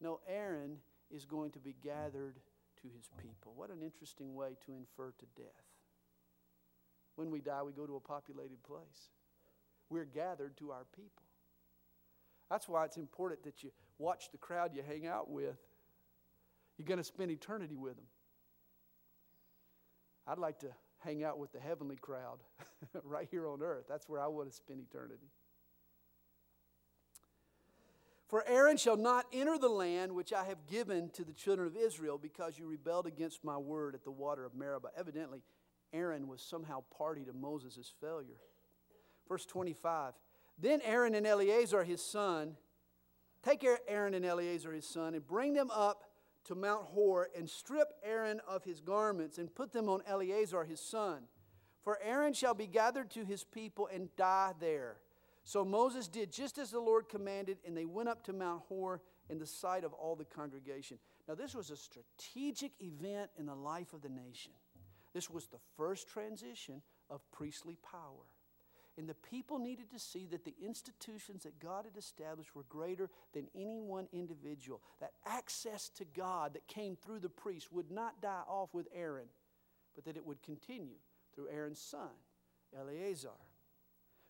No, Aaron is going to be gathered to his people. What an interesting way to infer to death. When we die, we go to a populated place. We're gathered to our people. That's why it's important that you watch the crowd you hang out with. You're going to spend eternity with them. I'd like to hang out with the heavenly crowd right here on earth. That's where I want to spend eternity. For Aaron shall not enter the land which I have given to the children of Israel because you rebelled against my word at the water of Meribah. Evidently, Aaron was somehow party to Moses' failure. Verse 25 Then Aaron and Eleazar his son, take Aaron and Eleazar his son, and bring them up to Mount Hor, and strip Aaron of his garments, and put them on Eleazar his son. For Aaron shall be gathered to his people and die there. So Moses did just as the Lord commanded, and they went up to Mount Hor in the sight of all the congregation. Now, this was a strategic event in the life of the nation. This was the first transition of priestly power. And the people needed to see that the institutions that God had established were greater than any one individual. That access to God that came through the priest would not die off with Aaron, but that it would continue through Aaron's son, Eleazar.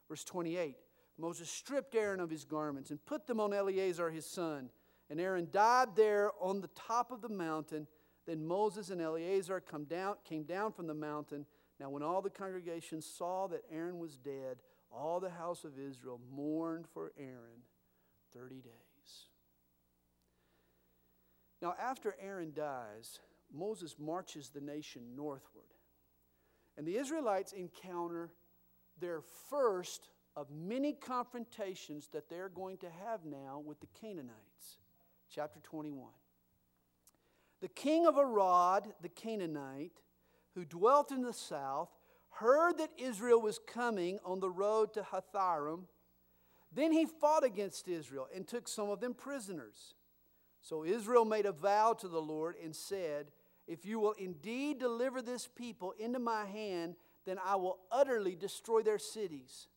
Verse 28 Moses stripped Aaron of his garments and put them on Eleazar his son. And Aaron died there on the top of the mountain. Then Moses and Eleazar come down, came down from the mountain. Now, when all the congregation saw that Aaron was dead, all the house of Israel mourned for Aaron 30 days. Now, after Aaron dies, Moses marches the nation northward. And the Israelites encounter their first of many confrontations that they're going to have now with the Canaanites. Chapter 21. The king of Arad, the Canaanite, who dwelt in the south, heard that Israel was coming on the road to Hatharim. Then he fought against Israel and took some of them prisoners. So Israel made a vow to the Lord and said, If you will indeed deliver this people into my hand, then I will utterly destroy their cities.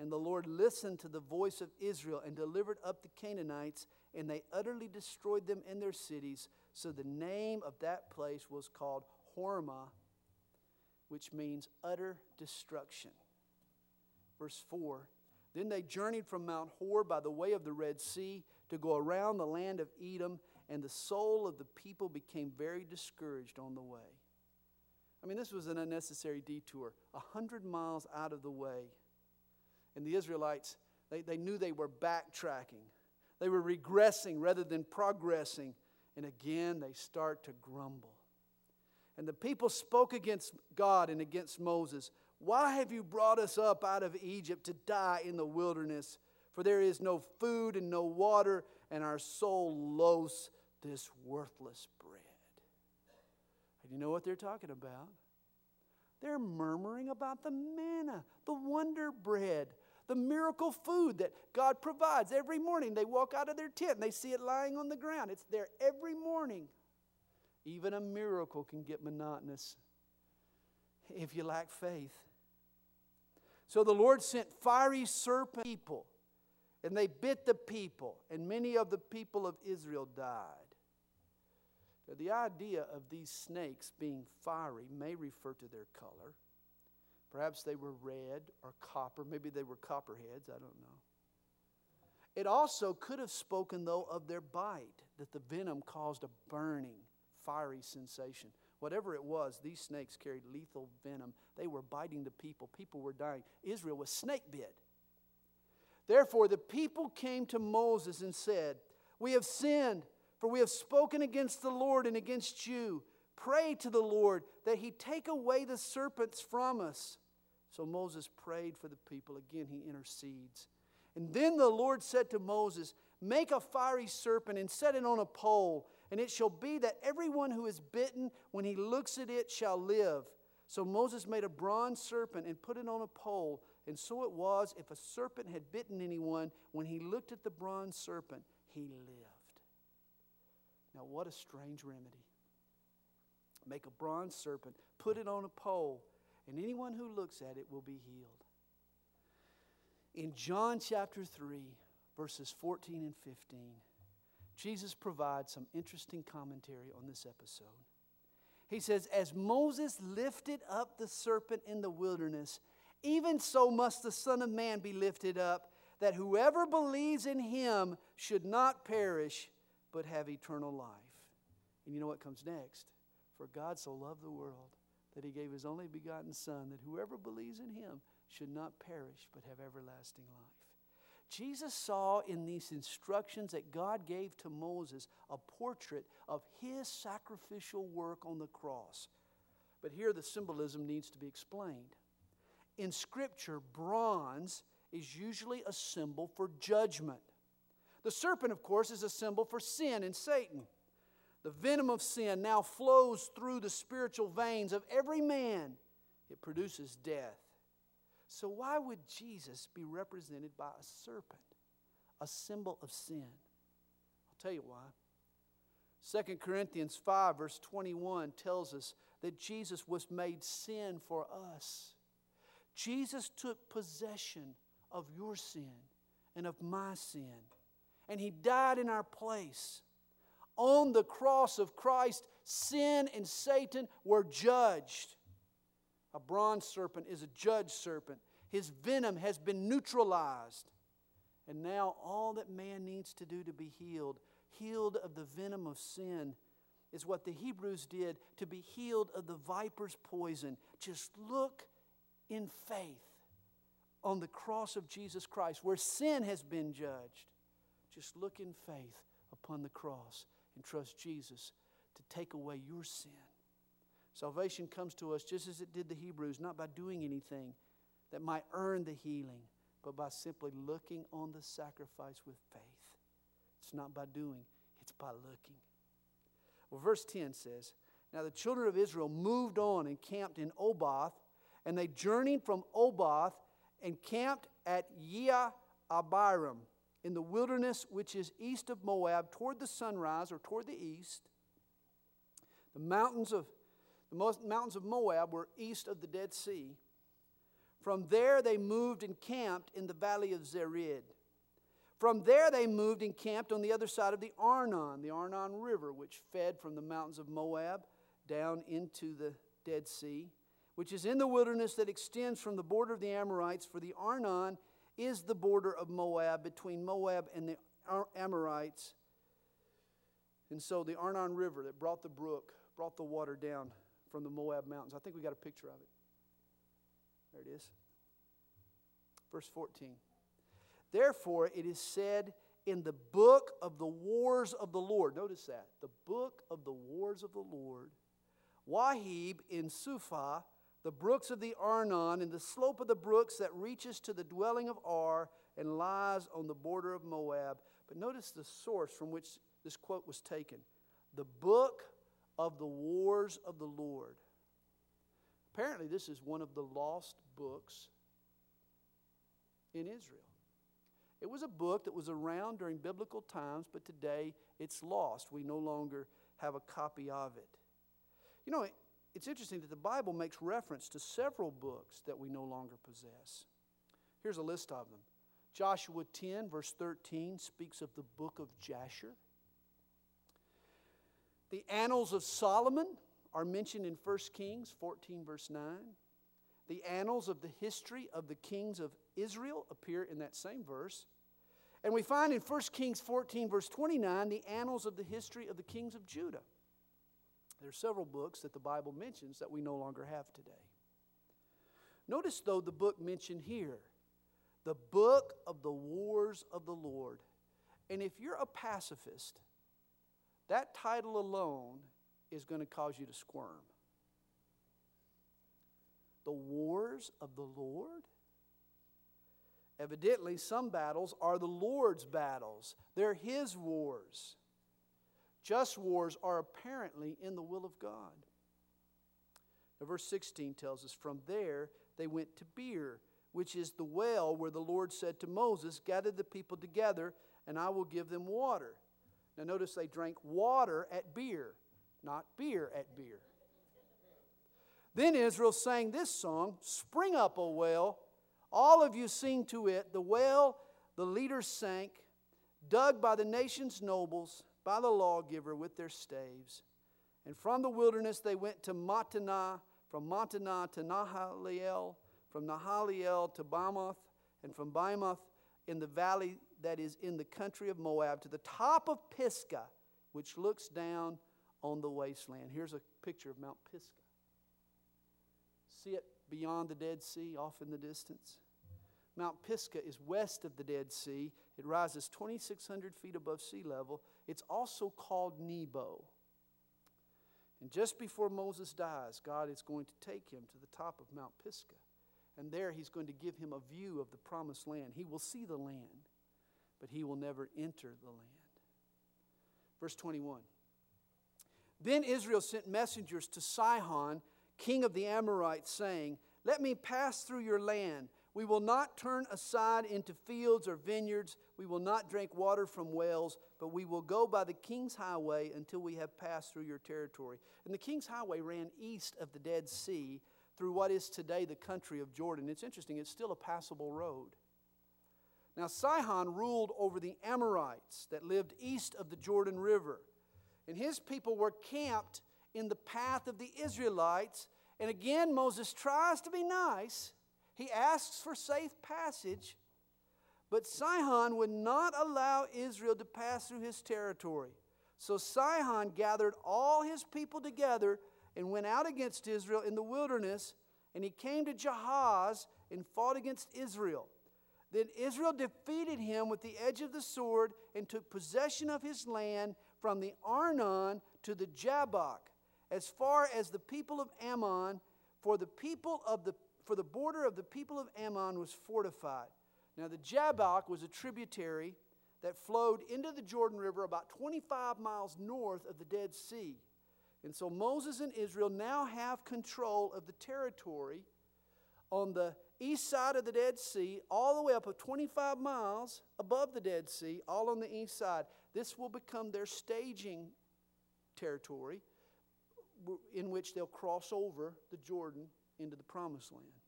And the Lord listened to the voice of Israel and delivered up the Canaanites, and they utterly destroyed them in their cities. So the name of that place was called Hormah, which means utter destruction. Verse 4 Then they journeyed from Mount Hor by the way of the Red Sea to go around the land of Edom, and the soul of the people became very discouraged on the way. I mean, this was an unnecessary detour, a hundred miles out of the way. And the Israelites, they, they knew they were backtracking. They were regressing rather than progressing. And again, they start to grumble. And the people spoke against God and against Moses. Why have you brought us up out of Egypt to die in the wilderness? For there is no food and no water, and our soul loathes this worthless bread. And you know what they're talking about? They're murmuring about the manna, the wonder bread, the miracle food that God provides every morning. They walk out of their tent and they see it lying on the ground. It's there every morning. Even a miracle can get monotonous if you lack faith. So the Lord sent fiery serpent people, and they bit the people, and many of the people of Israel died. Now, the idea of these snakes being fiery may refer to their color. Perhaps they were red or copper. Maybe they were copperheads. I don't know. It also could have spoken, though, of their bite, that the venom caused a burning, fiery sensation. Whatever it was, these snakes carried lethal venom. They were biting the people. People were dying. Israel was snake bit. Therefore, the people came to Moses and said, We have sinned, for we have spoken against the Lord and against you. Pray to the Lord that he take away the serpents from us. So Moses prayed for the people. Again, he intercedes. And then the Lord said to Moses, Make a fiery serpent and set it on a pole, and it shall be that everyone who is bitten, when he looks at it, shall live. So Moses made a bronze serpent and put it on a pole. And so it was, if a serpent had bitten anyone, when he looked at the bronze serpent, he lived. Now, what a strange remedy. Make a bronze serpent, put it on a pole, and anyone who looks at it will be healed. In John chapter 3, verses 14 and 15, Jesus provides some interesting commentary on this episode. He says, As Moses lifted up the serpent in the wilderness, even so must the Son of Man be lifted up, that whoever believes in him should not perish, but have eternal life. And you know what comes next? For God so loved the world that he gave his only begotten Son, that whoever believes in him should not perish, but have everlasting life. Jesus saw in these instructions that God gave to Moses a portrait of his sacrificial work on the cross. But here the symbolism needs to be explained. In Scripture, bronze is usually a symbol for judgment. The serpent, of course, is a symbol for sin and Satan. The venom of sin now flows through the spiritual veins of every man. It produces death. So, why would Jesus be represented by a serpent, a symbol of sin? I'll tell you why. 2 Corinthians 5, verse 21 tells us that Jesus was made sin for us. Jesus took possession of your sin and of my sin, and He died in our place. On the cross of Christ, sin and Satan were judged. A bronze serpent is a judge serpent. His venom has been neutralized. And now all that man needs to do to be healed, healed of the venom of sin, is what the Hebrews did to be healed of the viper's poison. Just look in faith on the cross of Jesus Christ, where sin has been judged. Just look in faith upon the cross and trust Jesus to take away your sin. Salvation comes to us just as it did the Hebrews, not by doing anything that might earn the healing, but by simply looking on the sacrifice with faith. It's not by doing, it's by looking. Well, verse 10 says, Now the children of Israel moved on and camped in Oboth, and they journeyed from Oboth and camped at Ije Abarim in the wilderness which is east of Moab toward the sunrise or toward the east. The mountains of the mountains of Moab were east of the Dead Sea. From there they moved and camped in the valley of Zered. From there they moved and camped on the other side of the Arnon, the Arnon River, which fed from the mountains of Moab down into the Dead Sea, which is in the wilderness that extends from the border of the Amorites, for the Arnon is the border of Moab between Moab and the Amorites. And so the Arnon River that brought the brook, brought the water down from the Moab mountains. I think we got a picture of it. There it is. Verse 14. Therefore, it is said in the book of the wars of the Lord. Notice that. The book of the wars of the Lord. Waheb in Suphah, the brooks of the Arnon, and the slope of the brooks that reaches to the dwelling of Ar and lies on the border of Moab. But notice the source from which this quote was taken the book of the wars of the Lord. Apparently, this is one of the lost books in Israel. It was a book that was around during biblical times, but today it's lost. We no longer have a copy of it. You know, it's interesting that the Bible makes reference to several books that we no longer possess. Here's a list of them Joshua 10, verse 13, speaks of the book of Jasher. The Annals of Solomon are mentioned in 1 Kings 14, verse 9. The annals of the history of the kings of Israel appear in that same verse. And we find in 1 Kings 14, verse 29, the annals of the history of the kings of Judah. There are several books that the Bible mentions that we no longer have today. Notice, though, the book mentioned here the book of the wars of the Lord. And if you're a pacifist, that title alone is going to cause you to squirm. The wars of the Lord? Evidently, some battles are the Lord's battles, they're His wars. Just wars are apparently in the will of God. Now, verse 16 tells us from there they went to Beer, which is the well where the Lord said to Moses, Gather the people together, and I will give them water. Now, notice they drank water at Beer not beer at Beer. Then Israel sang this song Spring up, O well. All of you sing to it. The well the leaders sank, dug by the nation's nobles, by the lawgiver with their staves. And from the wilderness they went to Mattanah, from Mattanah to Nahaliel, from Nahaliel to Bamoth, and from Bamoth in the valley that is in the country of Moab to the top of Pisgah, which looks down on the wasteland. Here's a picture of Mount Pisgah. See it beyond the Dead Sea, off in the distance? Mount Pisgah is west of the Dead Sea. It rises 2,600 feet above sea level. It's also called Nebo. And just before Moses dies, God is going to take him to the top of Mount Pisgah. And there he's going to give him a view of the promised land. He will see the land, but he will never enter the land. Verse 21. Then Israel sent messengers to Sihon, king of the Amorites, saying, Let me pass through your land. We will not turn aside into fields or vineyards. We will not drink water from wells, but we will go by the king's highway until we have passed through your territory. And the king's highway ran east of the Dead Sea through what is today the country of Jordan. It's interesting, it's still a passable road. Now, Sihon ruled over the Amorites that lived east of the Jordan River. And his people were camped in the path of the Israelites. And again, Moses tries to be nice he asks for safe passage, but Sihon would not allow Israel to pass through his territory. So Sihon gathered all his people together and went out against Israel in the wilderness, and he came to Jahaz and fought against Israel. Then Israel defeated him with the edge of the sword and took possession of his land from the Arnon to the Jabbok, as far as the people of Ammon, for the people of the for the border of the people of Ammon was fortified. Now, the Jabbok was a tributary that flowed into the Jordan River about 25 miles north of the Dead Sea. And so Moses and Israel now have control of the territory on the east side of the Dead Sea, all the way up to 25 miles above the Dead Sea, all on the east side. This will become their staging territory in which they'll cross over the Jordan into the promised land.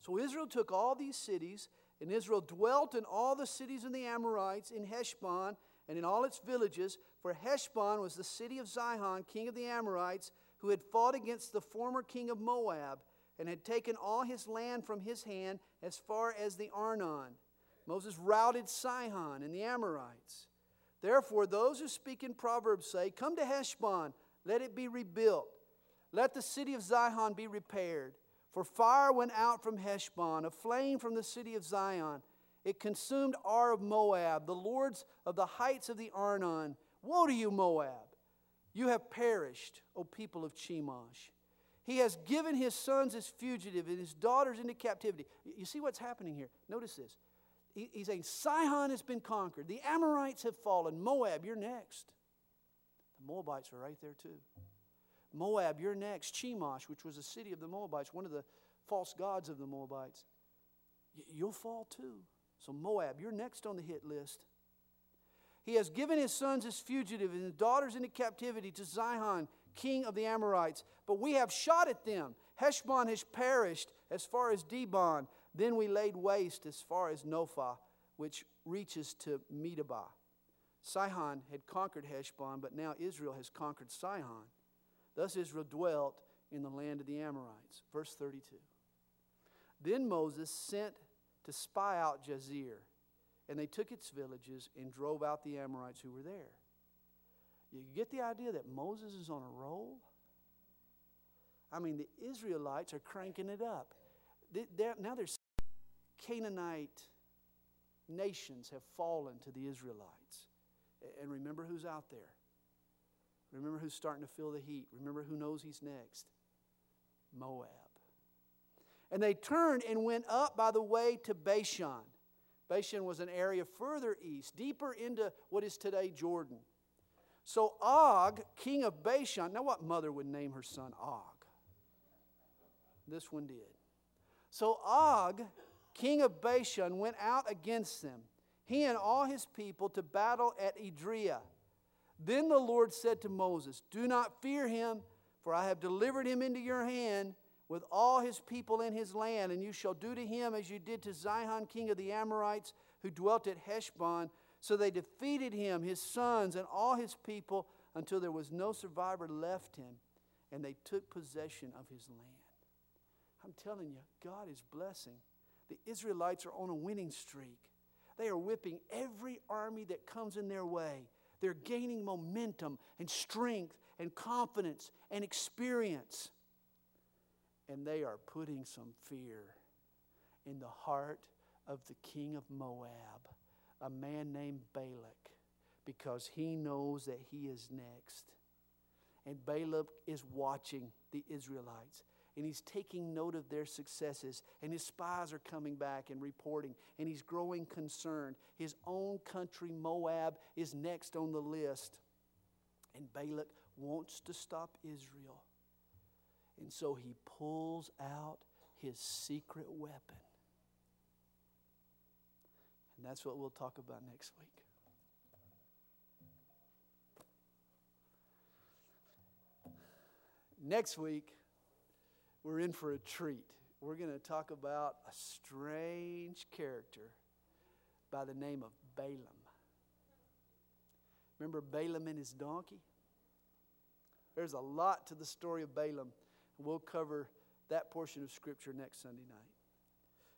So Israel took all these cities, and Israel dwelt in all the cities of the Amorites, in Heshbon, and in all its villages. For Heshbon was the city of Sihon, king of the Amorites, who had fought against the former king of Moab, and had taken all his land from his hand as far as the Arnon. Moses routed Sihon and the Amorites. Therefore, those who speak in Proverbs say, Come to Heshbon, let it be rebuilt. Let the city of Sihon be repaired. For fire went out from Heshbon, a flame from the city of Sihon. It consumed Ar of Moab, the lords of the heights of the Arnon. Woe to you, Moab! You have perished, O people of Chemosh. He has given his sons as fugitive and his daughters into captivity. You see what's happening here? Notice this. He's saying Sihon has been conquered. The Amorites have fallen. Moab, you're next. The Moabites are right there too. Moab, you're next. Chemosh, which was a city of the Moabites, one of the false gods of the Moabites. You'll fall too. So, Moab, you're next on the hit list. He has given his sons as fugitive and his daughters into captivity to Sihon, king of the Amorites. But we have shot at them. Heshbon has perished as far as Dibon. Then we laid waste as far as Nophah, which reaches to Medeba. Sihon had conquered Heshbon, but now Israel has conquered Sihon. Thus Israel dwelt in the land of the Amorites. Verse 32. Then Moses sent to spy out Jazer, and they took its villages and drove out the Amorites who were there. You get the idea that Moses is on a roll? I mean, the Israelites are cranking it up. They're, now there's Canaanite nations have fallen to the Israelites. And remember who's out there Remember who's starting to feel the heat. Remember who knows he's next Moab. And they turned and went up by the way to Bashan. Bashan was an area further east, deeper into what is today Jordan. So Og, king of Bashan, now what mother would name her son Og? This one did. So Og, king of Bashan, went out against them, he and all his people, to battle at Edrei. Then the Lord said to Moses, Do not fear him, for I have delivered him into your hand with all his people in his land, and you shall do to him as you did to Sihon, king of the Amorites, who dwelt at Heshbon. So they defeated him, his sons, and all his people until there was no survivor left him, and they took possession of his land. I'm telling you, God is blessing. The Israelites are on a winning streak. They are whipping every army that comes in their way. They're gaining momentum and strength and confidence and experience. And they are putting some fear in the heart of the king of Moab, a man named Balak, because he knows that he is next. And Balak is watching the Israelites and he's taking note of their successes. And his spies are coming back and reporting, and he's growing concerned. His own country, Moab, is next on the list. And Balak wants to stop Israel. And so he pulls out his secret weapon. And that's what we'll talk about next week. Next week, we're in for a treat. We're going to talk about a strange character by the name of Balaam. Remember Balaam and his donkey? There's a lot to the story of Balaam, and we'll cover that portion of Scripture next Sunday night.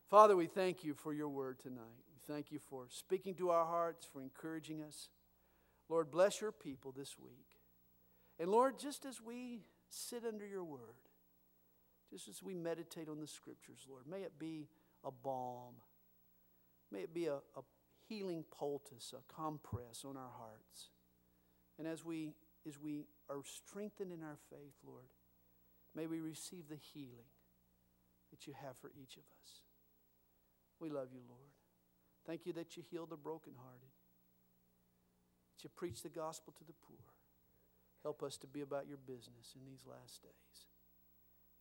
Father, we thank you for your word tonight. We thank you for speaking to our hearts, for encouraging us. Lord, bless your people this week. And Lord, just as we sit under your word, just as we meditate on the scriptures, Lord, may it be a balm. May it be a, a healing poultice, a compress on our hearts. And as we, as we are strengthened in our faith, Lord, may we receive the healing that you have for each of us. We love you, Lord. Thank you that you heal the brokenhearted, that you preach the gospel to the poor. Help us to be about your business in these last days.